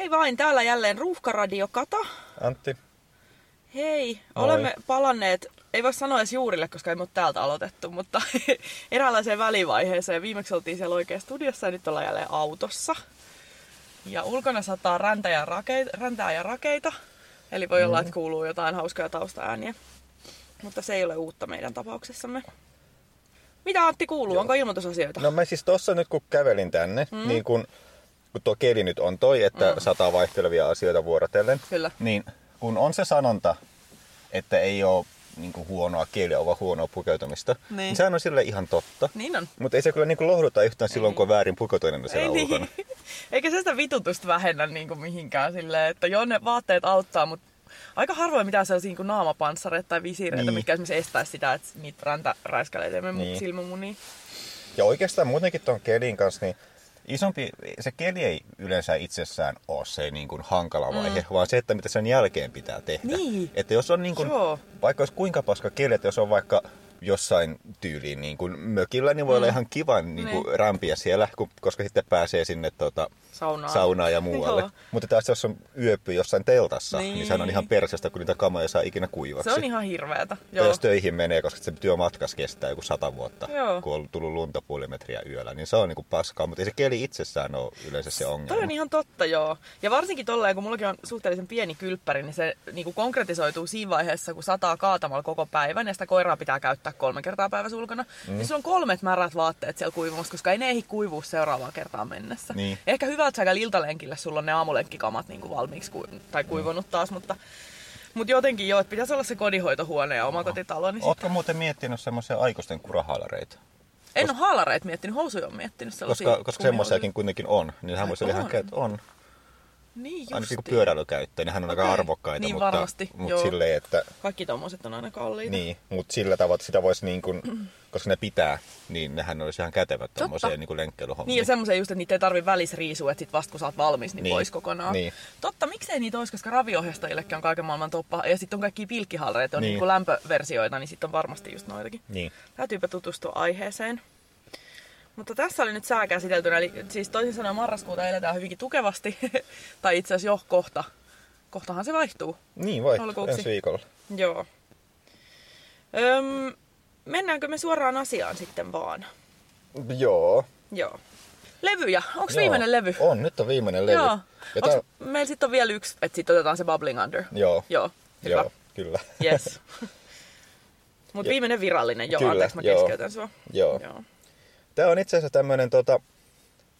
Hei vain, täällä jälleen Ruuhkaradio Kata. Antti. Hei, Moi. olemme palanneet, ei voi sanoa edes juurille, koska ei ole täältä aloitettu, mutta eräänlaiseen välivaiheeseen. Viimeksi oltiin siellä oikein studiossa ja nyt ollaan jälleen autossa. Ja ulkona sataa räntä ja rakeita, räntää ja rakeita, eli voi olla, että kuuluu jotain hauskoja taustaääniä. Mutta se ei ole uutta meidän tapauksessamme. Mitä Antti kuuluu? Onko ilmoitusasioita? No mä siis tossa nyt kun kävelin tänne, mm. niin kun, kun tuo keli nyt on toi, että mm. sataa vaihtelevia asioita vuorotellen. Kyllä. Niin kun on se sanonta, että ei ole niin kuin huonoa kieliä, vaan huonoa pukeutumista, niin, Niin. sehän on sille ihan totta. Niin on. Mutta ei se kyllä niin kuin lohduta yhtään silloin, kun on väärin pukeutuneena siellä Ei ulkona. niin. Eikä se sitä vitutusta vähennä niin kuin mihinkään silleen, että joo ne vaatteet auttaa, mutta aika harvoin mitään sellaisia niin naamapanssareita tai visiireitä, Niin. mitkä esimerkiksi estäisi sitä, että niitä räntäräiskäleitä ei mene niin. Niin. silmämuniin. Ja oikeastaan muutenkin tuon kelin kanssa, niin isompi, se keli ei yleensä itsessään ole se niin kuin hankala vaihe, mm. vaan se, että mitä sen jälkeen pitää tehdä. Niin. Että jos on niin kuin, Joo. vaikka olisi kuinka paska keli, että jos on vaikka jossain tyyliin niin kuin mökillä, niin voi olla ihan kiva niin kuin Niin. rämpiä siellä, kun, koska sitten pääsee sinne tota, Saunaan. saunaan ja muualle. Joo. Mutta taas jos on yöpy jossain teltassa, niin, Niin. sehän on ihan persestä, kun niitä kamoja saa ikinä kuivaksi. Se on ihan hirveetä. Tai Joo. jos töihin menee, koska se työmatkas kestää joku sata vuotta, Joo. kun on tullut lunta puoli metriä yöllä, niin se on niinku paskaa, mutta ei se keli itsessään ole yleensä se ongelma. Toi on ihan totta, joo. Ja varsinkin tolleen, kun mullakin on suhteellisen pieni kylppäri, niin se niin kuin konkretisoituu siinä vaiheessa, kun sataa kaatamalla koko päivän ja sitä koiraa pitää käyttää kolme kertaa päivässä ulkona. Mm. Niin sulla on kolmet märät vaatteet siellä kuivumassa, koska ei ne ehdi kuivua seuraavaan kertaan mennessä. Niin. Ehkä hyvä, että sä iltalenkillä, sulla on ne aamulenkkikamat niin kuin valmiiksi ku- tai kuivunut taas, mutta, mutta jotenkin joo, että pitäisi olla se kodinhoitohuone ja omakotitalo. Niin sit... Ootko muuten miettinyt semmoisia aikuisten kurahaalareita? En ole haalareita miettinyt, housuja on miettinyt sellaisia. Koska, koska semmoisiakin kuitenkin on, niin hän voisi ihan että on. Niin Ainakin kun justiin. pyöräilykäyttöön, niin hän on aika Okei. arvokkaita, Niin mutta, varmasti, mutta joo. silleen, että Kaikki tommoset on aina kalliita. niin, mutta sillä tavalla, että sitä voisi niin kuin, koska ne pitää, niin nehän olisi ihan kätevät tommoseen niin lenkkeilyhommiin. Niin ja semmoisen just, että niitä ei tarvi välis riisua, että sit vasta kun sä oot valmis, niin, Niin, pois kokonaan. niin. Totta, miksei niitä olisi, koska raviohjastajillekin on kaiken maailman toppa. Ja sitten on kaikki pilkkihalreita, on. Niin. niin lämpöversioita, niin sitten on varmasti just noitakin. Niin. Täytyypä tutustua aiheeseen. Mutta tässä oli nyt sää käsiteltynä, eli siis toisin sanoen marraskuuta eletään hyvinkin tukevasti, tai itse asiassa jo kohta. Kohtahan se vaihtuu. Niin vai, Alkuuksi. ensi viikolla. Joo. Öm, mennäänkö me suoraan asiaan sitten vaan? Joo. Joo. Levyjä. Onko viimeinen levy? On, nyt on viimeinen levy. Joo. Ja Onks, tää- meillä sitten on vielä yksi, että sitten otetaan se Bubbling Under. Joo. Joo. Hyvä. Joo, kyllä. Yes. Mutta viimeinen virallinen, joo, Kyllä, anteeksi mä joo. keskeytän sua. Joo. joo. Tämä on itse asiassa tämmönen tota,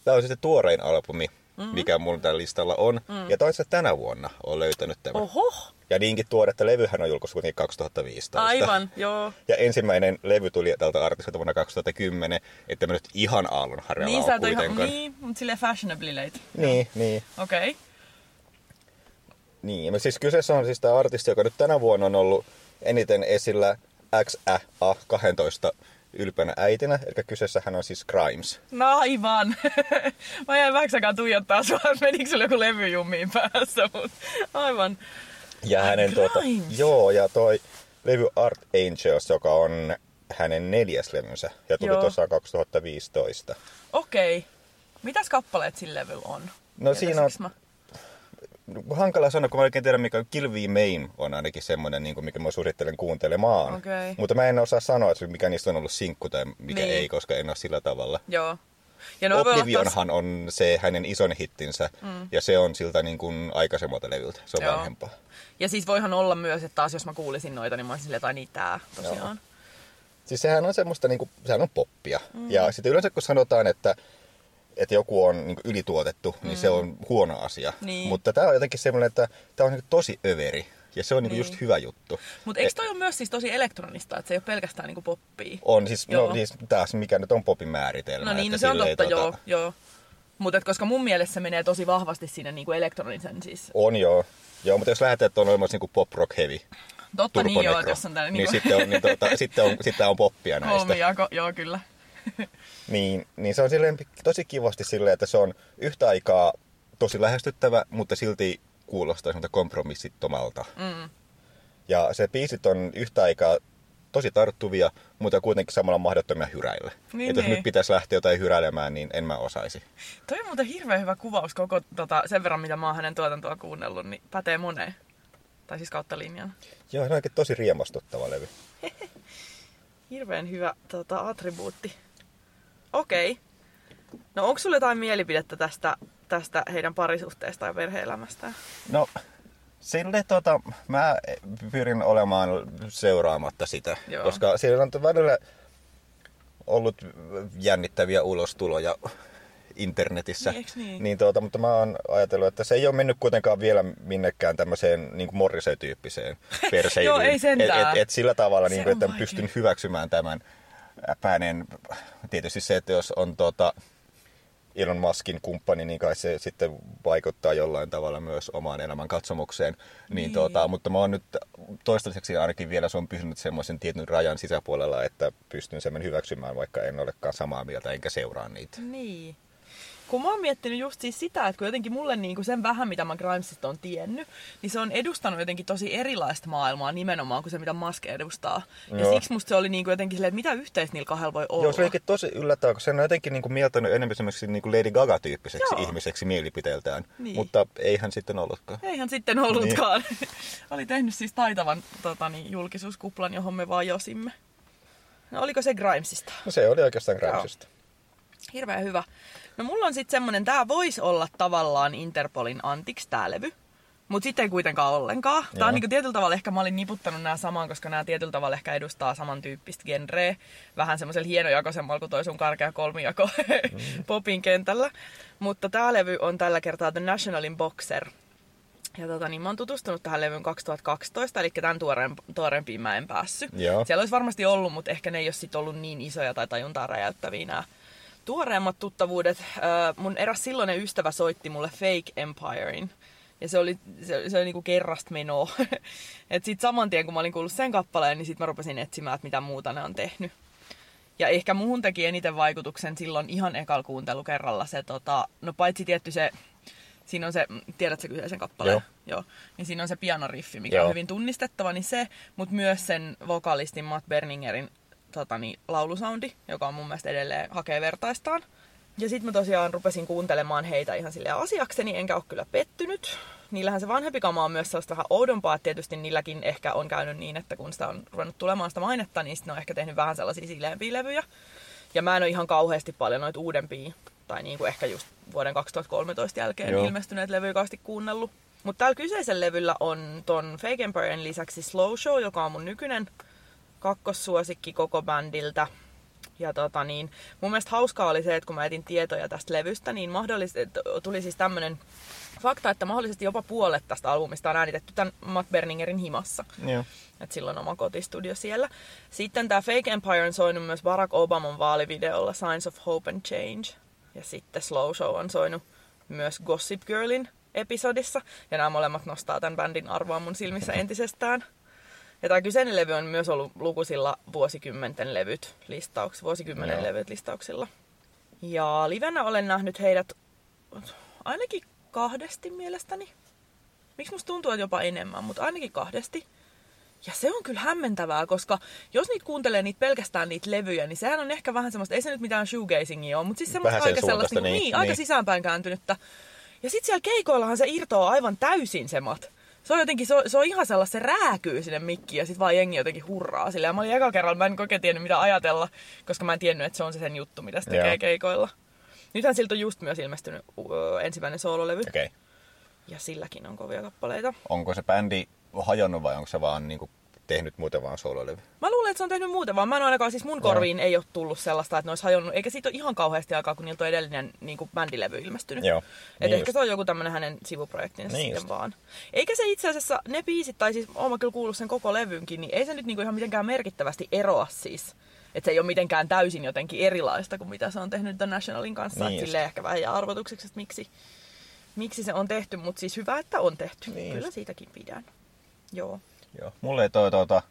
tää on sitten tuorein albumi, mm-hmm. mikä mulla tällä listalla on. Mm. Ja toisaalta tänä vuonna on löytänyt tämän. Oho, Ja niinkin tuore, että levyhän on julkaistu kuitenkin 2015. aivan, joo. Ja ensimmäinen levy tuli tältä artistilta vuonna 2010, että mä nyt ihan aallonharjalla Niin, on sä et ihan, niin, mutta silleen fashionably late. niin, niin. Okei. Okay. Niin, ja siis kyseessä on siis tämä artisti, joka nyt tänä vuonna on ollut eniten esillä XA12 ylpeänä äitinä, eli kyseessä hän on siis Grimes. No aivan. mä jäin väksäkään tuijottaa sua, menikö sulla joku levy päässä, mutta aivan. Ja hänen tuota, joo, ja toi levy Art Angels, joka on hänen neljäs levynsä, ja tuli tosiaan 2015. Okei. Okay. Mitäs kappaleet sillä levyllä on? No siinä on, Mä... hankala sanoa, kun mä oikein tiedän, mikä V Main on ainakin semmoinen, niin kuin mikä mä suosittelen kuuntelemaan. Okei. Mutta mä en osaa sanoa, että mikä niistä on ollut sinkku tai mikä Niin. ei, koska en ole sillä tavalla. Joo. Ja no olla taas... Oblivionhan on se hänen ison hittinsä, mm. ja se on siltä niin kuin aikaisemmalta levyltä. Se on Joo. vanhempaa. Ja siis voihan olla myös, että taas jos mä kuulisin noita, niin mä olisin silleen, niin tää tosiaan. Siis sehän on semmoista, niin kuin, sehän on poppia. Mm. Ja sitten yleensä kun sanotaan, että, että joku on niin ylituotettu, mm. niin se on huono asia. Niin. Mutta tämä on jotenkin semmoinen, että tämä on niin tosi överi. Ja se on niin. Niin. just hyvä juttu. Mutta eikö toi ole myös siis tosi elektronista, että se ei ole pelkästään niinku poppia? On siis, Joo. no siis taas mikä nyt on popin määritelmä. No niin, no että se on totta, tota, joo. joo. Mutta koska mun mielestä se menee tosi vahvasti sinne niinku elektronisen siis. On joo. Joo, mutta jos lähdetään, että on olemassa niin pop rock heavy, Totta niin joo, jos on tällainen niin, niinku sitten, on, niin tota, sitten, on, sitten on poppia näistä. kolmijako, joo kyllä. Niin, niin se on silleen tosi kivasti silleen, että se on yhtä aikaa tosi lähestyttävä, mutta silti kuulostaa semmoista kompromissittomalta. Mm. Ja se biisit on yhtä aikaa tosi tarttuvia, mutta kuitenkin samalla mahdottomia hyräillä. Niin, että jos niin. nyt pitäisi lähteä jotain hyräilemään, niin en mä osaisi. Toi on muuten hirveän hyvä kuvaus koko tota, sen verran, mitä mä oon hänen tuotantoa kuunnellut, niin pätee moneen. Tai siis kautta linjan. Joo, se on oikein tosi riemastuttava levy. Hirveän hyvä tota, attribuutti. Okei. No onko sulla jotain mielipidettä tästä, tästä heidän parisuhteestaan ja perhe-elämästään? No, sille tota, mä pyrin olemaan seuraamatta sitä, Joo. koska siellä on välillä ollut jännittäviä ulostuloja internetissä. Niin, niin? niin tuota, mutta mä oon ajatellut, että se ei ole mennyt kuitenkaan vielä minnekään tämmöiseen niin Morrissey-tyyppiseen perseilyyn. Joo, ei sentään. Et, et, et sillä tavalla, Se niin kuin, että vaikea. pystyn hyväksymään tämän päänen. Tietysti se, että jos on tuota, Elon Muskin kumppani, niin kai se sitten vaikuttaa jollain tavalla myös omaan elämän katsomukseen. Niin. Niin. Tuota, mutta mä oon nyt toistaiseksi ainakin vielä se on pysynyt semmoisen tietyn rajan sisäpuolella, että pystyn sen hyväksymään, vaikka en olekaan samaa mieltä enkä seuraa niitä. Niin. Kun mä oon miettinyt just siis sitä, että kun jotenkin mulle niinku sen vähän, mitä mä Grimesista on tiennyt, niin se on edustanut jotenkin tosi erilaista maailmaa nimenomaan kuin se, mitä Musk edustaa. Ja Joo. siksi musta se oli niinku jotenkin silleen, että mitä yhteistä niillä kahdella voi olla. Joo, se olikin tosi yllättävää, kun se on jotenkin niin kuin mieltänyt enemmän semmoiseksi niin kuin Lady Gaga-tyyppiseksi Joo. ihmiseksi mielipiteeltään, Niin. mutta eihän sitten ollutkaan. Eihän sitten ollutkaan. oli tehnyt siis taitavan tota, niin, julkisuuskuplan, johon me vaan josimme. No oliko se Grimesista? No se oli oikeastaan Grimesista. Hirveän hyvä. No mulla on sitten semmonen, tää voisi olla tavallaan Interpolin Antiks tää levy. Mutta sitten ei kuitenkaan ollenkaan. Tää Joo. on niinku tietyllä tavalla, ehkä mä olin niputtanut nämä samaan, koska nämä tietyllä tavalla ehkä edustaa samantyyppistä genreä. Vähän semmoisella hienojakoisemmalla kuin toi sun karkea kolmijako mm. popin kentällä. Mutta tää levy on tällä kertaa The Nationalin Boxer. Ja tota, niin mä oon tutustunut tähän levyyn 2012, eli tämän tuoreen, tuoreempiin mä en päässyt. Joo. Siellä olisi varmasti ollut, mutta ehkä ne ei ole sit ollut niin isoja tai tajuntaa räjäyttäviä nämä tuoreemmat tuttavuudet. Äh, mun eräs silloinen ystävä soitti mulle Fake Empirein. Ja se oli, se, se oli niinku kerrasta menoa. Et sit saman tien, kun mä olin kuullut sen kappaleen, niin sit mä rupesin etsimään, että mitä muuta ne on tehnyt. Ja ehkä muuhun teki eniten vaikutuksen silloin ihan ekal kuuntelukerralla se, tota, no paitsi tietty se, siinä on se, tiedätkö kyseisen kappaleen? Joo. Joo. Niin siinä on se pianoriffi, mikä Joo. on hyvin tunnistettava, niin se, mutta myös sen vokalistin Matt Berningerin tota, niin, laulusoundi, joka on mun mielestä edelleen hakee vertaistaan. Ja sitten mä tosiaan rupesin kuuntelemaan heitä ihan silleen asiakseni, enkä ole kyllä pettynyt. Niillähän se vanhempi kama on myös sellaista vähän oudompaa, että tietysti niilläkin ehkä on käynyt niin, että kun sitä on ruvennut tulemaan sitä mainetta, niin sitten on ehkä tehnyt vähän sellaisia sileämpiä levyjä. Ja mä en ole ihan kauheasti paljon noita uudempia, tai niin kuin ehkä just vuoden 2013 jälkeen Joo. ilmestyneet levyjä kauheasti kuunnellut. Mutta tällä kyseisellä levyllä on ton Fake Empirein lisäksi Slow Show, joka on mun nykyinen kakkossuosikki koko bändiltä. Ja tota niin, mun mielestä hauskaa oli se, että kun mä etin tietoja tästä levystä, niin mahdollisesti tuli siis tämmönen fakta, että mahdollisesti jopa puolet tästä albumista on äänitetty tämän Matt Berningerin himassa. Joo. Et silloin oma kotistudio siellä. Sitten tämä Fake Empire on soinut myös Barack Obaman vaalivideolla Signs of Hope and Change. Ja sitten Slow Show on soinut myös Gossip Girlin episodissa. Ja nämä molemmat nostaa tämän bändin arvoa mun silmissä entisestään. Ja tämä kyseinen levy on myös ollut lukuisilla vuosikymmenten levyt listauks, vuosikymmenen Joo. levyt listauksilla. Ja livenä olen nähnyt heidät ainakin kahdesti mielestäni. Miksi musta tuntuu, että jopa enemmän, mutta ainakin kahdesti. Ja se on kyllä hämmentävää, koska jos niitä kuuntelee niitä pelkästään niitä levyjä, niin sehän on ehkä vähän semmoista, ei se nyt mitään shoegazingia ole, mutta siis semmoista Vähän aika sellaista, niin, niin, niin, aika niin. sisäänpäin kääntynyttä. Ja sitten siellä keikoillahan se irtoaa aivan täysin se mat. Se on jotenkin, se on, se on ihan sellaista, se rääkyy sinne mikkiin ja sit vaan jengi jotenkin hurraa sille. Ja mä olin eka kerralla, mä en oikein tiennyt mitä ajatella, koska mä en tiennyt, että se on se sen juttu, mitä se tekee Joo. keikoilla. Nythän siltä on just myös ilmestynyt uh, ensimmäinen soololevy. Okei. Okay. Ja silläkin on kovia kappaleita. Onko se bändi hajonnut vai onko se vaan niin kuin, tehnyt muuten vaan soololevy? Mä luulen, että se on tehnyt muuten, vaan mä en ainakaan, siis mun korviin ei ole tullut sellaista, että ne olisi hajonnut, eikä siitä ole ihan kauheasti aikaa, kun niiltä on edellinen niin kuin bändilevy ilmestynyt. Joo, Et niin ehkä just. se on joku tämmönen hänen sivuprojektinsa Niin sitten just. vaan. Eikä se itse asiassa, ne biisit, tai siis oon mä kyllä kuullut sen koko levynkin, niin ei se nyt niinku ihan mitenkään merkittävästi eroa siis. Että se ei ole mitenkään täysin jotenkin erilaista kuin mitä se on tehnyt The Nationalin kanssa. Niin Niin silleen ehkä vähän jää arvotukseksi, että miksi, miksi se on tehty, mutta siis hyvä, että on tehty. Niin kyllä just. siitäkin pidän. Joo. Joo. Mulle ei toi, tuota,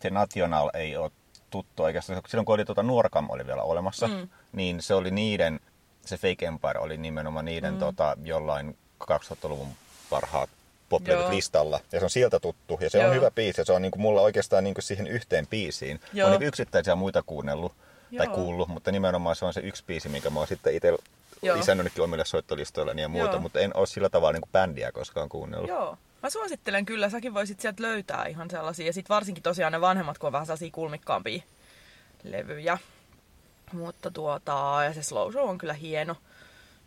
se National ei ole tuttu oikeastaan. Silloin kun oli tuota Nuorkam oli vielä olemassa, Mm. niin se oli niiden, se Fake Empire oli nimenomaan niiden mm. tota, jollain 2000-luvun parhaat poplevyt listalla. Ja se on sieltä tuttu. Ja se Joo. on hyvä biisi. Ja se on niin kuin mulla oikeastaan niin kuin siihen yhteen biisiin. Joo. Niin yksittäisiä muita kuunnellut tai Joo. kuullut, mutta nimenomaan se on se yksi biisi, minkä mä oon sitten itse lisännytkin omille soittolistoilleni ja muuta. Joo. Mutta en ole sillä tavalla niin kuin bändiä koskaan kuunnellut. Joo. Mä suosittelen kyllä, säkin voisit sieltä löytää ihan sellaisia. Ja sit varsinkin tosiaan ne vanhemmat, kun on vähän sellaisia kulmikkaampia levyjä. Mutta tuota, ja se slow show on kyllä hieno.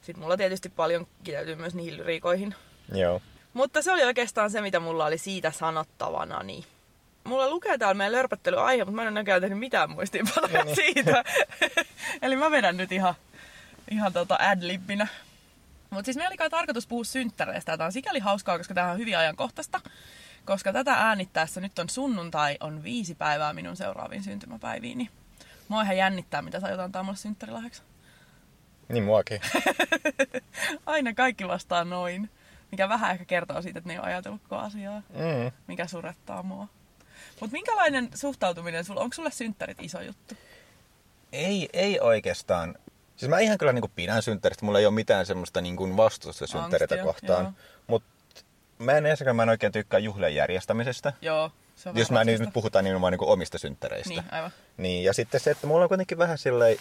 Sitten mulla tietysti paljon kiteytyy myös niihin lyriikoihin. Joo. Mutta se oli oikeastaan se, mitä mulla oli siitä sanottavana. Niin. Mulla lukee täällä meidän lörpöttelyaihe, mutta mä en ole näköjään tehnyt mitään muistiinpanoja niin. siitä. Eli mä vedän nyt ihan, ihan tota adlibbinä. Mutta siis meillä oli kai tarkoitus puhua synttäreistä. Tämä on sikäli hauskaa, koska tämä on hyvin ajankohtaista. Koska tätä äänittäessä nyt on sunnuntai, on viisi päivää minun seuraaviin syntymäpäiviin. Niin mua ihan jännittää, mitä sä aiot antaa mulle synttärilahjaksi. Niin muakin. Aina kaikki vastaa noin. Mikä vähän ehkä kertoo siitä, että ne ei ole ajatellut koko asiaa. Mm. mikä surettaa mua. Mutta minkälainen suhtautuminen sulla, onko sulle synttärit iso juttu? Ei, ei oikeastaan. Siis mä ihan kyllä niin pidän synttäristä. Mulla ei ole mitään semmoista niin vastusta synttäreitä kohtaan. Mutta mä en ensinnäkään mä en oikein tykkää juhlien järjestämisestä. Joo, se on Jos mä nyt, raskasta. nyt puhutaan nimenomaan niin omista synttäreistä. Niin, aivan. Niin, ja sitten se, että mulla on kuitenkin vähän silleen,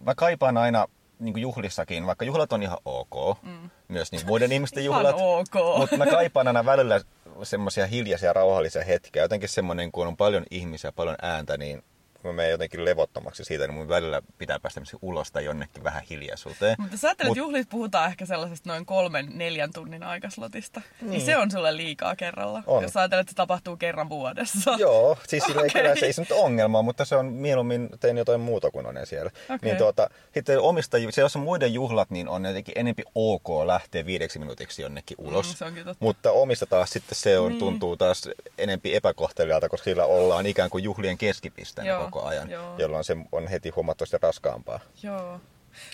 mä kaipaan aina niin juhlissakin, vaikka juhlat on ihan ok, mm. myös niin muiden ihmisten juhlat, ok. mutta mä kaipaan aina välillä semmoisia hiljaisia rauhallisia hetkiä. Jotenkin semmoinen, kun on paljon ihmisiä, paljon ääntä, niin mä menen jotenkin levottomaksi siitä, niin mun välillä pitää päästä ulos tai jonnekin vähän hiljaisuuteen. Mutta sä ajattelet, Mut- että juhlissa puhutaan ehkä sellaisesta noin kolmen, neljän tunnin aikaslotista. Niin. Niin. se on sulle liikaa kerralla. On. Jos ajattelet, että se tapahtuu kerran vuodessa. Joo, siis sillä okay. kyllä se ei se nyt ongelma, mutta se on mieluummin teen jotain muuta kuin olen siellä. Okei. Niin tuota, sitten omista, se jos on muiden juhlat, niin on jotenkin enempi ok lähteä viideksi minuutiksi jonnekin ulos. Mm, se onkin totta. Mutta omista taas sitten se on, Niin. tuntuu taas enempi epäkohtelijalta, koska sillä ollaan ikään kuin juhlien keskipisteenä Joo, koko ajan, joo. jolloin se on heti huomattavasti raskaampaa. Joo.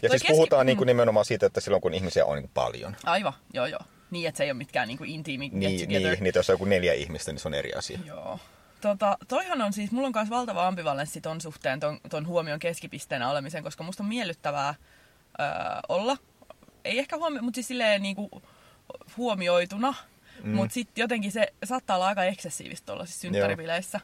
Ja Toi siis puhutaan keski- niin kuin nimenomaan siitä, että silloin kun ihmisiä on niin paljon. Aivan, joo joo. Niin, että se ei ole mitkään niinku intiimi get Niin, together. niin, niitä jos on joku neljä ihmistä, niin se on eri asia. Joo. Tota, toihan on siis, mulla on myös valtava ambivalenssi ton suhteen, ton, ton huomion keskipisteenä olemisen, koska musta on miellyttävää öö, olla. Ei ehkä huomio, mutta siis silleen niinku huomioituna, mm. mutta sitten jotenkin se saattaa olla aika eksessiivistä tuollaisissa synttäribileissä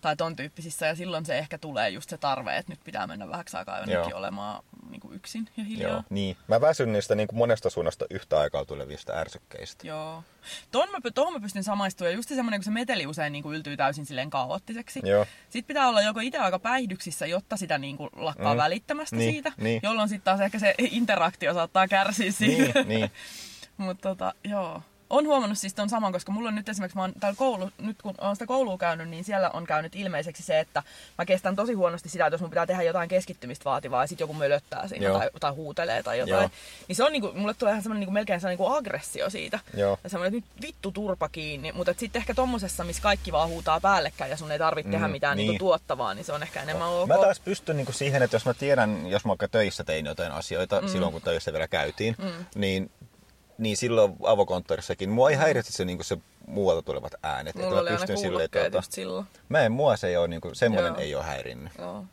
tai ton tyyppisissä, ja silloin se ehkä tulee just se tarve, että nyt pitää mennä vähäksi aikaa jonnekin Joo. olemaan niinku yksin ja hiljaa. Joo, niin. Mä väsyn niistä niin kuin monesta suunnasta yhtä aikaa tulevista ärsykkeistä. Joo. Tuohon mä, mä pystyn samaistumaan. Ja just semmoinen, kun se meteli usein niin kuin yltyy täysin silleen kaoottiseksi. Joo. Sitten pitää olla joko itse aika päihdyksissä, jotta sitä niin kuin lakkaa mm. välittämästä Niin, siitä. niin. Jolloin sitten taas ehkä se interaktio saattaa kärsiä siitä. Niin, niin. Mutta tota, joo. On huomannut siis ton saman, koska mulla on nyt esimerkiksi, mä oon täällä koulu, nyt kun olen sitä koulua käynyt, niin siellä on käynyt ilmeiseksi se, että mä kestän tosi huonosti sitä, että jos mun pitää tehdä jotain keskittymistä vaativaa ja sitten joku mölöttää siinä Joo. tai, tai, huutelee tai jotain. Joo. Niin se on niinku, mulle tulee ihan semmoinen niinku, melkein sellainen niinku aggressio siitä. Joo. Ja semmoinen, että nyt vittu turpa kiinni. Mutta sitten ehkä tommosessa, missä kaikki vaan huutaa päällekkäin ja sun ei tarvitse tehdä Mm, mitään niin. niinku tuottavaa, niin se on ehkä enemmän ok. Mä taas pystyn niinku siihen, että jos mä tiedän, jos mä vaikka töissä tein jotain asioita, mm. silloin kun töissä vielä käytiin, mm. niin, niin silloin avokonttorissakin mua ei häiritse se, niinku se muualta tulevat äänet. Mulla että oli mä aina pystyn silleen, tuota, silloin. mä en, mua se ei ole, niinku, semmoinen Joo. ei ole häirinnyt. Joo.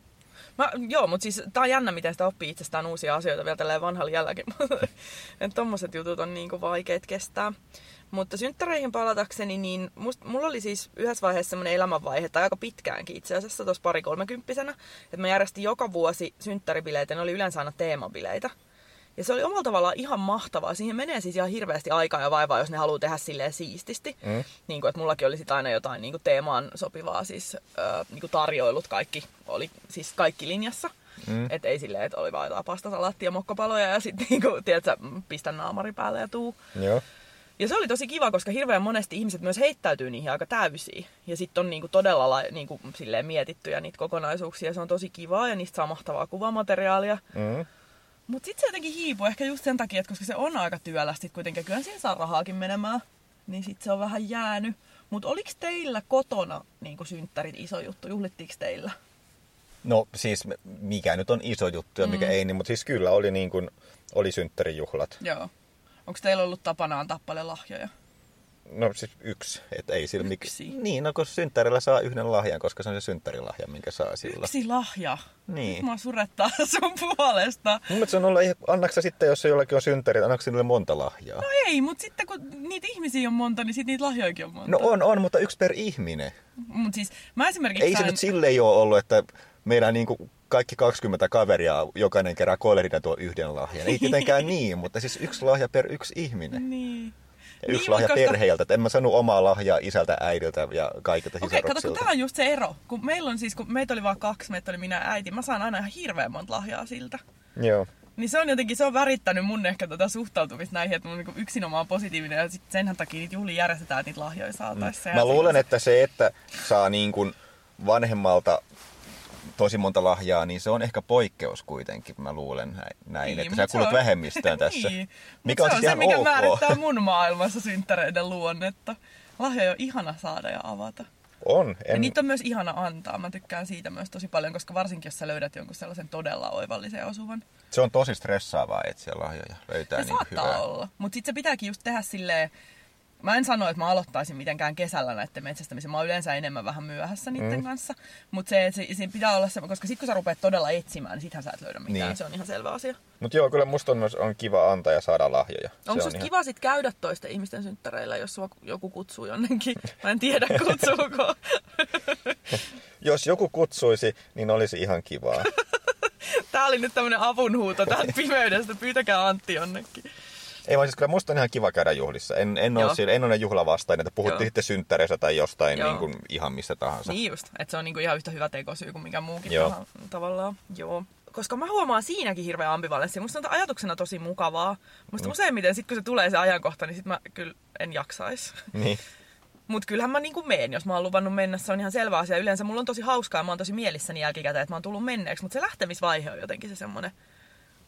Mä, joo, mutta siis tää on jännä, miten sitä oppii itsestään uusia asioita vielä tälleen vanhalla jälläkin. tommoset jutut on niinku vaikeet kestää. Mutta synttäreihin palatakseni, niin must, mulla oli siis yhdessä vaiheessa semmoinen elämänvaihe, tai aika pitkäänkin itse asiassa, tuossa pari kolmekymppisenä, että mä järjestin joka vuosi synttäribileitä, ne oli yleensä aina teemabileitä. Ja se oli omalla tavallaan ihan mahtavaa. Siihen menee siis ihan hirveästi aikaa ja vaivaa, jos ne haluaa tehdä silleen siististi. Mm. Niin kuin, että mullakin oli sit aina jotain niin kuin teemaan sopivaa siis, äh, niin kuin tarjoilut. Kaikki oli siis kaikki linjassa. Mm. Että ei silleen, että oli vaan jotain pastasalaattia ja mokkapaloja ja sitten niin kuin, tiedätkö, pistä naamari päälle ja tuu. Joo. Ja se oli tosi kiva, koska hirveän monesti ihmiset myös heittäytyy niihin aika täysiin. Ja sitten on niinku todella la, niinku, silleen mietittyjä niitä kokonaisuuksia. Se on tosi kivaa ja niistä saa mahtavaa kuvamateriaalia. Mm. Mutta sitten se jotenkin hiipuu ehkä just sen takia, että koska se on aika työlästi kuitenkin. Kyllä siihen saa rahaakin menemään. Niin sitten se on vähän jäänyt. Mutta oliko teillä kotona niin synttärit iso juttu? Juhlittiinko teillä? No siis mikä nyt on iso juttu ja mikä Mm. ei, niin, mutta siis kyllä oli, niin kuin, oli synttärijuhlat. Joo. Onko teillä ollut tapana antaa paljon lahjoja? No siis yksi, että ei sillä mik... Yksi? Niin, no kun synttärillä saa yhden lahjan, koska se on se synttärilahja, minkä saa sillä. Yksi lahja. Niin. Mua surettaa sun puolesta. Mun mielestä se on olla, annaksa sitten, jos se jollakin on synttäri, annaksa sinulle monta lahjaa? No ei, mutta sitten kun niitä ihmisiä on monta, niin sitten niitä lahjoikin on monta. No on, on, mutta yksi per ihminen. Mut siis mä esimerkiksi Ei se sain... nyt silleen ole ollut, että meidän niin kuin kaikki 20 kaveria jokainen kerää kolerina tuo yhden lahjan. Ei tietenkään niin, mutta siis yksi lahja per yksi ihminen. Niin. Ja yksi Niin, lahja koska- perheeltä. Että en mä saanut omaa lahjaa isältä, äidiltä ja kaikilta Okei, kato, kun tää on just se ero. Kun meillä on siis, kun meitä oli vaan kaksi, meitä oli minä ja äiti, mä saan aina ihan hirveän monta lahjaa siltä. Joo. Niin se on jotenkin, se on värittänyt mun ehkä tätä suhtautumista näihin, että mun niinku yksinomaan positiivinen ja sit senhän takia niitä juhlia järjestetään, että niitä lahjoja saataisiin. Mä luulen, että se, että saa niin kuin vanhemmalta tosi monta lahjaa, niin se on ehkä poikkeus kuitenkin, mä luulen näin, näin että sä kuulut on- vähemmistöön tässä. niin. Mikä on, se on se, mikä ok. määrittää mun maailmassa synttäreiden luonnetta. Lahjoja on ihana saada ja avata. On. Ja En, niitä on myös ihana antaa. Mä tykkään siitä myös tosi paljon, koska varsinkin jos sä löydät jonkun sellaisen todella oivallisen ja osuvan. Se on tosi stressaavaa etsiä lahjoja. Löytää Se niin saattaa hyvää. olla. Mutta sitten se pitääkin just tehdä silleen, Mä en sano, että mä aloittaisin mitenkään kesällä näiden metsästämisen. Mä oon yleensä enemmän vähän myöhässä niiden mm. kanssa. Mutta se, se, siinä pitää olla se, koska sit kun sä rupeat todella etsimään, niin sittenhän sä et löydä mitään. Niin. Se on ihan selvä asia. Mutta joo, kyllä musta on, myös- on kiva antaa ja saada lahjoja. Onko se on ihan... kiva sit käydä toisten ihmisten synttäreillä, jos sua joku kutsuu jonnekin? Mä en tiedä, kutsuuko. Jos joku kutsuisi, niin olisi ihan kivaa. Tää oli nyt tämmönen avunhuuto täältä pimeydestä. Pyytäkää Antti jonnekin. Ei vaan siis kyllä musta on ihan kiva käydä juhlissa. En, en, ole, siellä, en ole juhlavastainen, että puhutte Joo. sitten synttäreissä tai jostain Joo. niin kuin, ihan missä tahansa. Niin just, että se on niinku ihan yhtä hyvä tekosyy kuin mikä muukin Joo. tahan, tavallaan. Joo. Koska mä huomaan siinäkin hirveä ambivalenssi. Musta on ajatuksena tosi mukavaa. Musta Mm. useimmiten sit kun se tulee se ajankohta, niin sit mä kyllä en jaksais. Niin. Mut kyllähän mä niinku meen, jos mä oon luvannut mennä, se on ihan selvä asia. Yleensä mulla on tosi hauskaa ja mä oon tosi mielissäni jälkikäteen, että mä oon tullut menneeksi. Mutta se lähtemisvaihe on jotenkin se semmonen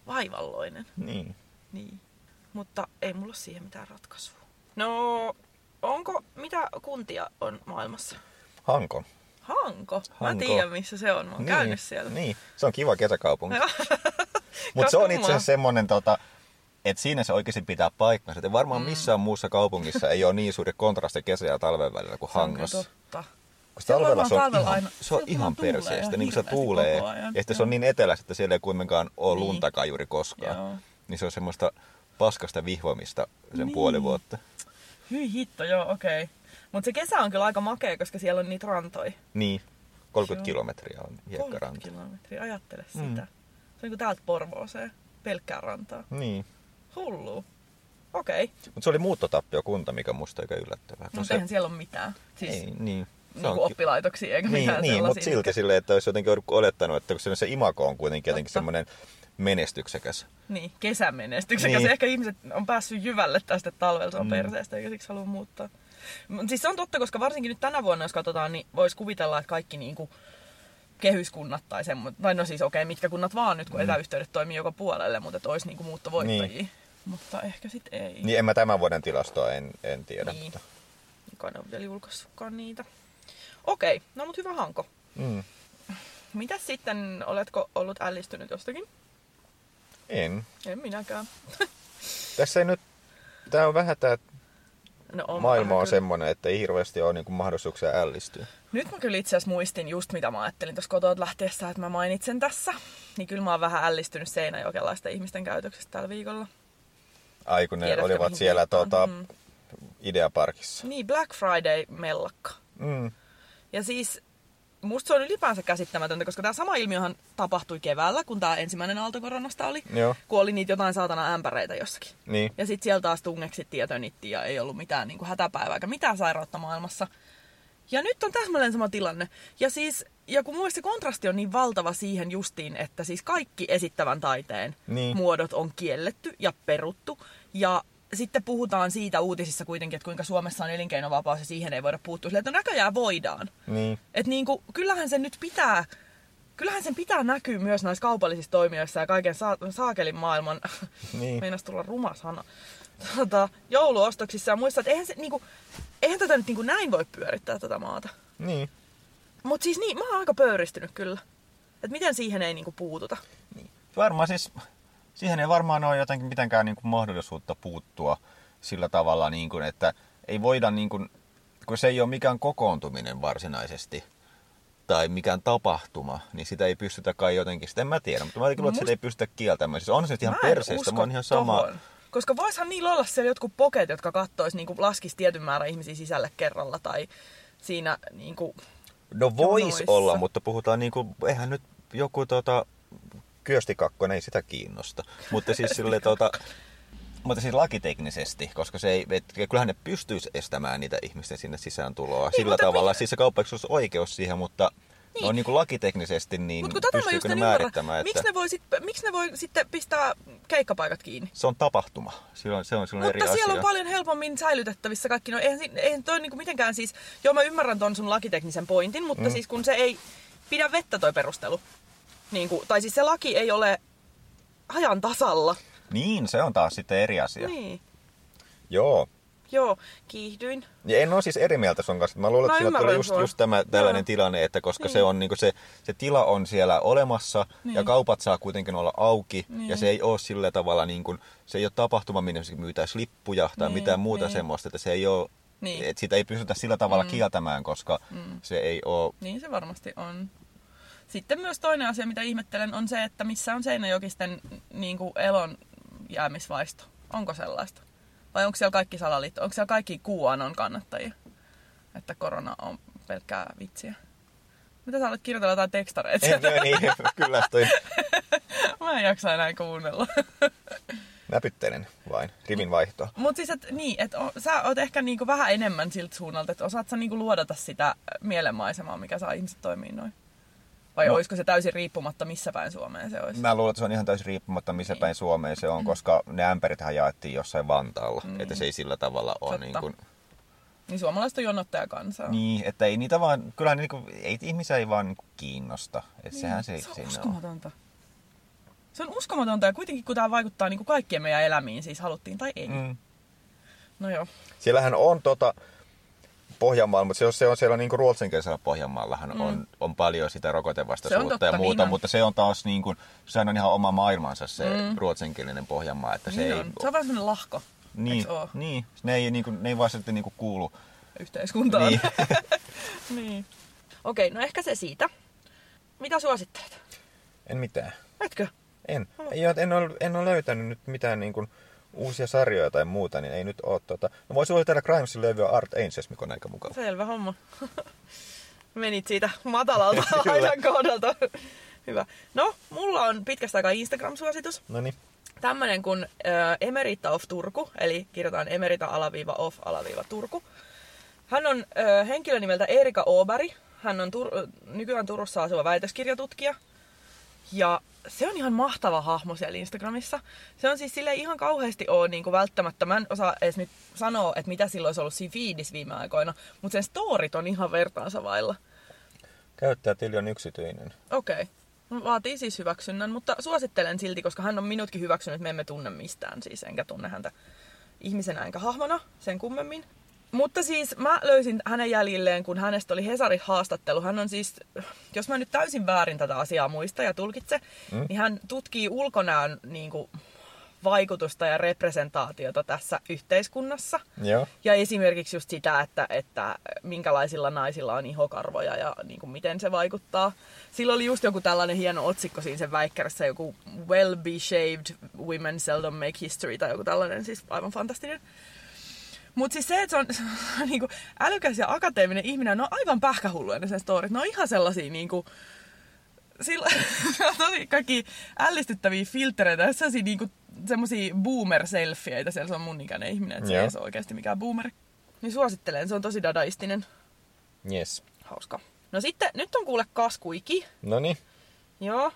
vaivalloinen. niin. Niin. Mutta ei mulla ole siihen mitään ratkaisua. No, onko, mitä kuntia on maailmassa? Hanko. Hanko. Mä Hanko. tiedän, missä se on. Mä oon niin. käynyt siellä. Niin, se on kiva kesäkaupunki. Mutta se on itse asiassa semmonen, tota, että siinä se oikeasti pitää paikkansa. Että varmaan Mm. missään muussa kaupungissa ei ole niin suuri kontrasti kesä- ja talven välillä kuin Se on Hangossa. totta. Kun Siellä talvella se on talvella ihan, aina- se on ihan perseestä, niin kuin se tuulee. Ja sitten se on niin etelässä, että siellä ei kuitenkaan ole Niin. luntakaan juuri koskaan. Joo. Niin se on semmoista paskasta vihvoimista sen Niin. puoli vuotta. Hyi hitto, joo, okei. Okay. Mutta se kesä on kyllä aika makea, koska siellä on niitä rantoja. Niin, 30 Joo. kilometriä on 30 hiekkaranta. kilometriä, ajattele sitä. Mm. Se on niinku täältä Porvooseen, pelkkää rantaa. Niin. Hullu. Okei. Okay. Mutta se oli muuttotappiokunta, mikä musta aika yllättävää. Mutta se, eihän siellä ole mitään. Siis ei, niin. Se niinku on, oppilaitoksia eikä niin, mitään niin mutta silti silleen, että olisi jotenkin olettanut, että kun se, se imako on kuitenkin jotenkin semmoinen menestyksekäs. Niin, kesämenestyksekäs. Niin. Niin. Ehkä ihmiset on päässyt jyvälle tästä että talvella se on Mm. perseestä, eikä siksi halua muuttaa. Mut Siis se on totta, koska varsinkin nyt tänä vuonna, jos katsotaan, niin voisi kuvitella, että kaikki niinku kehyskunnat tai semmoinen, tai no siis okei, okay, mitkä kunnat vaan nyt, kun Mm. etäyhteydet toimii joka puolelle, mutta että olisi niinku muuttovoittajia. Niin. Mutta ehkä sitten ei. Niin en mä tämän vuoden tilastoa en, en tiedä. Niin. Mutta, Kukaan ole vielä julkaissutkaan niitä. Okei, no mut hyvä Hanko. mm, Mitäs sitten, oletko ollut ällistynyt jostakin? En. En minäkään. Tässä ei nyt, tää on vähän tää No, on maailma on kyllä. semmonen, että ei hirveästi ole niinku mahdollisuuksia ällistyä. Nyt mä kyllä itse asiassa muistin just mitä mä ajattelin tuossa kotoa lähtiessä, että mä mainitsen tässä. Niin kyllä mä oon vähän ällistynyt seinäjokelaisten ihmisten käytöksestä tällä viikolla. Ai kun ne Tiedätkö, olivat siellä viittaan? tota, Mm. Ideaparkissa. Niin, Black Friday-mellakka. Mm. Ja siis musta se on ylipäänsä käsittämätöntä, koska tämä sama ilmiöhän tapahtui keväällä, kun tämä ensimmäinen aalto koronasta oli. Joo, Kun oli niitä jotain saatana ämpäreitä jossakin. niin. Ja sitten siellä taas tungeksit ja tönittiin ja ei ollut mitään niin kuin hätäpäivää eikä mitään sairautta maailmassa. Ja nyt on täsmälleen sama tilanne. Ja siis, ja kun mun se kontrasti on niin valtava siihen justiin, että siis kaikki esittävän taiteen Niin. muodot on kielletty ja peruttu. Ja sitten puhutaan siitä uutisissa kuitenkin, että kuinka Suomessa on elinkeinovapaus ja siihen ei voida puuttua. Silleen, että no näköjään voidaan. Niin. Että niinku, kyllähän sen nyt pitää, kyllähän sen pitää näkyä myös näissä kaupallisissa toimijoissa ja kaiken sa- saakelin maailman, Niin. meinas tulla ruma sana, tota, jouluostoksissa ja muissa, että eihän, se, niinku, eihän tätä nyt niinku näin voi pyörittää tätä maata. Niin. Mutta siis niin, mä oon aika pöyristynyt kyllä. Että miten siihen ei niinku puututa. Varmaan siis, siihen ei varmaan ole jotenkin mitenkään niin kuin mahdollisuutta puuttua sillä tavalla, niin kuin, että ei voida niin kuin, kun se ei ole mikään kokoontuminen varsinaisesti tai mikään tapahtuma, niin sitä ei pystytä kai jotenkin, sitä en mä tiedä, mutta mä luulen, että sitä ei pystytä kieltämään. Siis on se ihan Mä usko mä oon ihan sama. tohon. Koska voishan niillä olla siellä jotkut poket, jotka kattois, niin kuin laskis tietyn määrän ihmisiä sisälle kerralla tai siinä niin kuin, No vois jonoissa. olla, mutta puhutaan niinku, eihän nyt joku tota, kyöstikakkonen ei sitä kiinnosta. Mutta siis sille tota, mutta siis lakiteknisesti, koska se ei, et, kyllähän ne pystyisi estämään niitä ihmisten sinne sisään tuloa niin, sillä tavalla. mi- Siis se kauppaksi olisi oikeus siihen, mutta niin. On niin kuin lakiteknisesti, niin Mut kun pystyykö ne määrittämään, että miksi ne, voi sit, miksi ne voi sitten pistää keikkapaikat kiinni? se on tapahtuma. Silloin, se on silloin eri Mutta siellä asia. on paljon helpommin säilytettävissä kaikki. No eihän, eihän toi niinku mitenkään siis... Joo, mä ymmärrän ton sun lakiteknisen pointin, mutta mm. siis kun se ei pidä vettä toi perustelu. Niinku, tai siis se laki ei ole ajan tasalla. Niin, se on taas sitten eri asia. Niin. Joo. Joo, kiihdyin. Ja en ole siis eri mieltä sun kanssa. Mä luulen, että tulee ymmärrän just, just tämä tällainen Joo. tilanne, että koska Niin. se, on, niin se, se tila on siellä olemassa niin. ja Niin. kaupat saa kuitenkin olla auki Niin. ja se ei ole sillä tavalla, niin kuin, se ei ole tapahtuma, minne se myytäisi lippuja tai Niin, mitään muuta niin. semmoista, että se ei ole, Niin. että sitä ei pystytä sillä tavalla mm. kieltämään, koska mm. se ei ole Niin se varmasti on. Sitten myös toinen asia, mitä ihmettelen, on se, että missä on Seinäjokisten niin kuin elon jäämisvaisto. Onko sellaista? Vai onko siellä kaikki salaliitto? Onko siellä kaikki QAnon kannattajia? Että korona on pelkkää vitsiä. Mitä sä olet kirjoitella jotain tekstareita? En, no niin, kyllästyin. Mä en jaksa enää kuunnella. Näpyttelen vain, rivin vaihtoa. Mutta siis, et, niin, että o, sä oot ehkä niinku vähän enemmän siltä suunnalta, että osaat sä niinku luodata sitä mielenmaisemaa, mikä saa ihmiset toimii noin? Vai No. olisiko se täysin riippumatta, missä päin Suomeen se olisi? Mä luulen, että se on ihan täysin riippumatta, missä Niin. päin Suomeen se on, koska ne ämpärithän jaettiin jossain Vantaalla. Niin. Että se ei sillä tavalla ole Totta. niin kuin, Niin suomalaiset on jonottajakansaa. Niin, että ei niitä vaan, kyllähän niinku, ei, ihmisiä ei vaan niinku kiinnosta. Että niin, sehän se, se on siinä on. uskomatonta. Se on uskomatonta ja kuitenkin kun tämä vaikuttaa niin kuin kaikkien meidän elämiin, siis haluttiin tai ei. Mm. Mm. No joo. Siellähän on tota, Pohjanmaalla, mutta se on, se on siellä niinku ruotsinkielisellä Pohjanmaallahan mm. on, on paljon sitä rokotevastaisuutta ja niin muuta, on. mutta se on taas niinku, sehän on ihan oma maailmansa se mm. ruotsinkielinen Pohjanmaa, että se Niin ei... on. Se on vähän sellainen lahko, niin, niin, ne ei, niinku, ne ei vaan sitten niinku kuulu. yhteiskuntaan. Niin. niin. Okei, no ehkä se siitä. Mitä suosittelet? En mitään. Etkö? En. Ei, oo- en, ole, en ole löytänyt nyt mitään niin kuin, uusia sarjoja tai muuta, niin ei nyt ole tota... No voi suositella Crimesin levyä Art Angels, mikä on aika mukava. Selvä homma. Menit siitä matalalta Kyllä. ajan kohdalta. Hyvä. No, mulla on pitkästä aikaa Instagram-suositus. No niin. Tämmönen kuin äh, Emerita of Turku, eli kirjoitetaan Emerita alaviiva of alaviiva Turku. Hän on äh, henkilö nimeltä Erika Oberi. Hän on Tur- nykyään Turussa asuva väitöskirjatutkija. Ja se on ihan mahtava hahmo siellä Instagramissa. Se on siis sille ihan kauheasti ole niin kuin välttämättä. Mä en osaa edes nyt sanoa, että mitä silloin olisi ollut siinä feedissä viime aikoina. Mutta sen storit on ihan vertaansa vailla. Käyttäjätili on yksityinen. Okei. Okay. Vaatii siis hyväksynnän, mutta suosittelen silti, koska hän on minutkin hyväksynyt, me emme tunne mistään siis, enkä tunne häntä ihmisenä enkä hahmona sen kummemmin. Mutta siis mä löysin hänen jäljilleen, kun hänestä oli Hesarin haastattelu. Hän on siis, jos mä nyt täysin väärin tätä asiaa muista ja tulkitse, mm. niin hän tutkii ulkonäön niin kuin, vaikutusta ja representaatiota tässä yhteiskunnassa. Joo. Ja esimerkiksi just sitä, että, että minkälaisilla naisilla on ihokarvoja ja niin kuin miten se vaikuttaa. Sillä oli just joku tällainen hieno otsikko siinä sen väikkärässä, joku Well Be-Shaved Women Seldom Make History tai joku tällainen, siis aivan fantastinen. Mutta siis se, että se on, se on niinku älykäs ja akateeminen ihminen, ne on aivan pähkähulluja ne sen storit. Ne on ihan sellaisia niinku, sillä, tosi kaikki ällistyttäviä filtreitä, sellaisia niinku, semmosia boomer-selfieitä, siellä se on mun ikäinen ihminen, että se ei ole oikeasti mikään boomer. Niin suosittelen, se on tosi dadaistinen. Yes. Hauska. No sitten, nyt on kuule kaskuiki. No niin. Joo.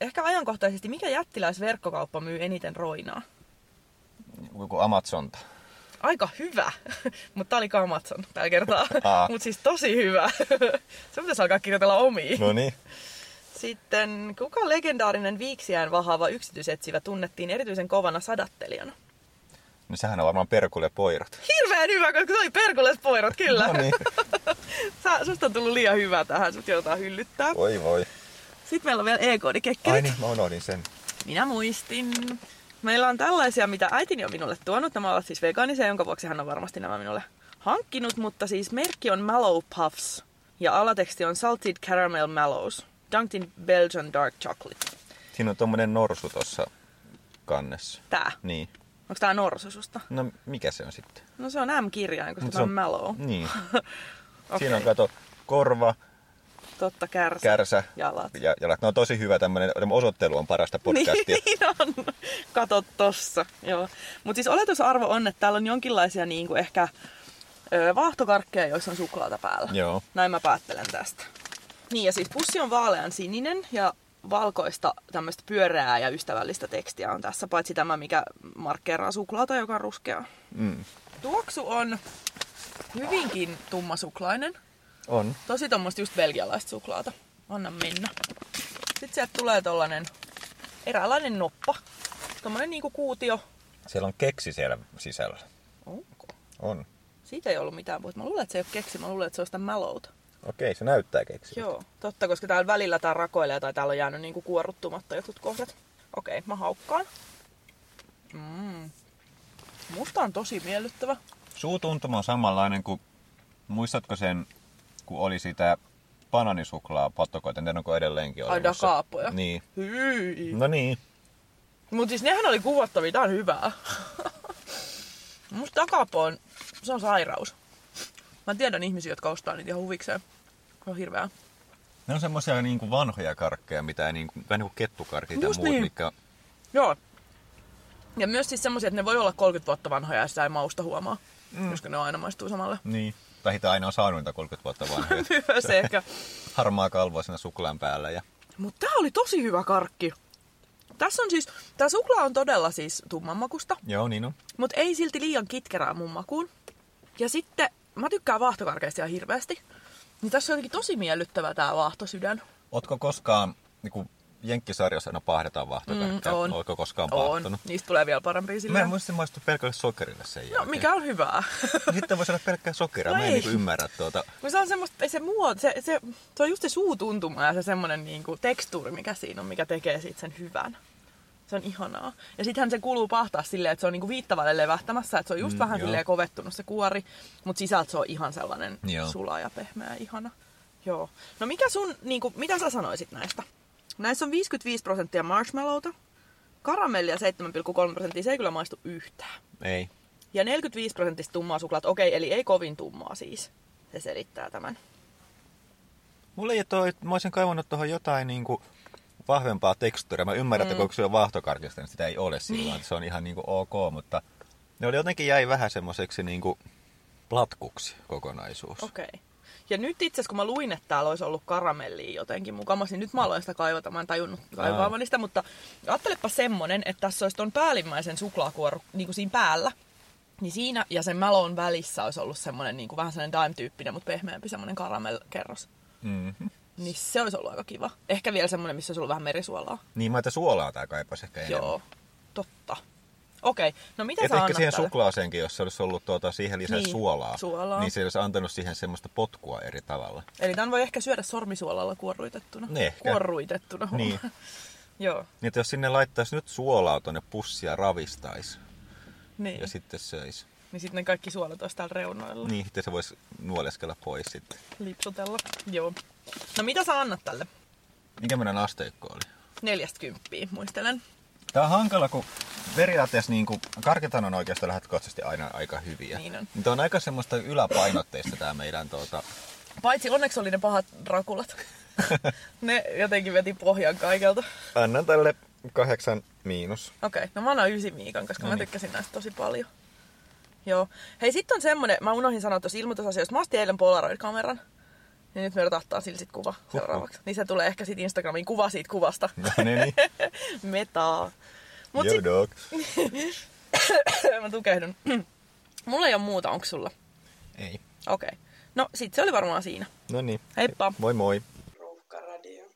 Ehkä ajankohtaisesti, mikä jättiläisverkkokauppa myy eniten roinaa? Joku Amazonta. Aika hyvä, mutta tää oli Amazon tällä kertaa. Aa. Mutta siis tosi hyvä. Se pitäisi alkaa kirjoitella omiin. No niin. Sitten, kuka legendaarinen viiksiään vahaava yksityisetsivä tunnettiin erityisen kovana sadattelijana? No sehän on varmaan Perkule Poirot. Hirveän hyvä, koska se oli Perkules Poirot, kyllä. No niin. Sä, susta on tullut liian hyvä tähän, sut joudutaan hyllyttää. Voi voi. Sitten meillä on vielä e-koodikekkerit. Ai niin, mä unohdin sen. Minä muistin. Meillä on tällaisia, mitä äitini on minulle tuonut. Nämä ovat siis vegaanisia, jonka vuoksi hän on varmasti nämä minulle hankkinut. Mutta siis merkki on Mallow Puffs ja alateksti on Salted Caramel Mallows. Dunked in Belgian Dark Chocolate. Siinä on tommonen norsu tuossa kannessa. Tää. Niin. Onko tää norsu susta? No mikä se on sitten? No se on M-kirjain, koska Mut se on Mallow. Niin. Okei. Siinä on kato korva, Totta, kärsä. kärsä Jalat. ja jalat. No on tosi hyvä tämmönen, tämä osoittelu on parasta podcastia. Niin on. Kato tossa. Joo. Mutta siis oletusarvo on, että täällä on jonkinlaisia niinku ehkä ö, vaahtokarkkeja, joissa on suklaata päällä. Joo. Näin mä päättelen tästä. Niin ja siis pussi on vaalean sininen ja valkoista tämmöistä pyöreää ja ystävällistä tekstiä on tässä, paitsi tämä, mikä markkeeraa suklaata, joka on ruskeaa. Mm. Tuoksu on hyvinkin tummasuklainen. On. Tosi tommoista just belgialaista suklaata. Anna mennä. Sitten sieltä tulee tollanen eräänlainen noppa. Tommonen niinku kuutio. Siellä on keksi siellä sisällä. Onko? On. Siitä ei ollut mitään puhuttu. Mä luulen, että se ei ole keksi. Mä luulen, että se on sitä mallowta. Okei, se näyttää keksi. Joo, totta, koska täällä välillä tää rakoilee tai täällä on jäänyt niinku kuorruttumatta jotkut kohdat. Okei, mä haukkaan. Mm. Musta on tosi miellyttävä. Suutuntuma on samanlainen kuin, muistatko sen, kun oli sitä bananisuklaa patokoita, en tiedä onko edelleenkin olemassa. dakaapoja. Niin. Hyi. No niin. Mut siis nehän oli kuvattavia, tää on hyvää. Musta takapo on, se on sairaus. Mä tiedän ihmisiä, jotka ostaa niitä ihan huvikseen. Se on hirveää. Ne on semmosia niinku vanhoja karkkeja, mitä ei niinku, vähän niinku kettukarkit ja muut, niin. mitkä Joo. Ja myös siis semmosia, että ne voi olla 30 vuotta vanhoja ja sitä ei mausta huomaa. Mm. Koska ne aina maistuu samalle. Niin. Hitä aina on saanut niitä 30 vuotta vanhoja. Myös ehkä. Harmaa kalvoa siinä suklaan päällä. Ja... Mutta tää oli tosi hyvä karkki. Tässä on siis, tää suklaa on todella siis tummanmakusta, Joo, niin on. mutta ei silti liian kitkerää mun makuun. Ja sitten, mä tykkään vaahtokarkeista ihan hirveästi. Niin tässä on jotenkin tosi miellyttävä tää vaahtosydän. Ootko koskaan, niinku Jenkkisarjassa aina paahdetaan vaahtokarkkeja. Mm, on. Ootko koskaan On. paahtonut? Niistä tulee vielä parempia sillä. Mä en muista, se maistuu pelkälle sokerille sen No, jälkeen. mikä on hyvää. Sitten voisi olla pelkkää sokeria. No mä en niinku ymmärrä tuota. Kun se on semmoista, se muoto, se, se, se on just se suutuntuma ja se semmoinen niinku tekstuuri, mikä siinä on, mikä tekee siitä sen hyvän. Se on ihanaa. Ja sittenhän se kuuluu pahtaa silleen, että se on niinku viittavalle levähtämässä, että se on just Mm, mm, vähän joo. silleen kovettunut se kuori, mutta sisältä se on ihan sellainen Joo. sula ja pehmeä ja ihana. Joo. No mikä sun, niinku, mitä sä sanoisit näistä? Näissä on 55 prosenttia marshmallowta, karamellia 7,3 prosenttia, se ei kyllä maistu yhtään. Ei. Ja 45 prosenttista tummaa suklaata, okei, eli ei kovin tummaa siis. Se selittää tämän. Mulla ei toi, mä olisin kaivannut tuohon jotain niinku vahvempaa tekstuuria. Mä ymmärrän, mm. että kun se on vaahtokarkista, niin sitä ei ole silloin. Se on ihan niinku ok, mutta ne oli jotenkin jäi vähän semmoiseksi niinku platkuksi kokonaisuus. Okei. Okay. Ja nyt itse asiassa, kun mä luin, että täällä olisi ollut karamellia jotenkin mukamassa, niin nyt mä aloin sitä kaivata. Mä en tajunnut kaivaavani sitä, mutta ajattelepa semmonen, että tässä olisi ton päällimmäisen suklaakuoru niin kuin siinä päällä. Niin siinä ja sen malon välissä olisi ollut semmonen niin kuin vähän sellainen daim-tyyppinen, mutta pehmeämpi semmonen karamell-kerros. Mm-hmm. Niin se olisi ollut aika kiva. Ehkä vielä semmonen, missä olisi ollut vähän merisuolaa. Niin mä että suolaa tää kaipaisi ehkä enemmän. Joo, totta. Okei, no mitä Et sä ehkä siihen tälle? suklaaseenkin, jos se olisi ollut tuota, siihen lisää Niin, suolaa, suolaa. niin se olisi antanut siihen semmoista potkua eri tavalla. Eli tämän voi ehkä syödä sormisuolalla kuorruitettuna. Niin ehkä. Kuorruitettuna. Niin. Joo, Niin, että jos sinne laittaisi nyt suolaa tuonne pussia ravistaisi niin. ja sitten söisi, Niin sitten ne kaikki suolat olisi täällä reunoilla. niin sitten se voisi nuoleskella pois sitten. Lipsutella. Joo. No mitä sä annat tälle? Mikä meidän asteikko oli? Neljästä kymppiä, muistelen. Tää on hankala, kun periaatteessa niin kuin, karketan on oikeastaan lähtökohtaisesti aina aika hyviä. Niin on. Mutta on aika semmoista yläpainotteista tää meidän tuota... Paitsi onneksi oli ne pahat rakulat. ne jotenkin veti pohjan kaikelta. Annan tälle kahdeksan miinus. Okei, okay, no mä annan ysi Miikan, koska No mä niin. tykkäsin näistä tosi paljon. Joo. Hei, sitten on semmonen, mä unohdin sanoa tuossa ilmoitusasioissa, mä ostin eilen Polaroid-kameran. Niin nyt me otetaan sillä sit kuva seuraavaksi. Niin se tulee ehkä sit Instagramiin kuva siitä kuvasta. No niin, Metaa. Mut Yo dog. mä tukehdun. Mulla ei ole muuta, onko sulla? Ei. Okei. Okay. No sit se oli varmaan siinä. No niin. Heippa. Moi moi.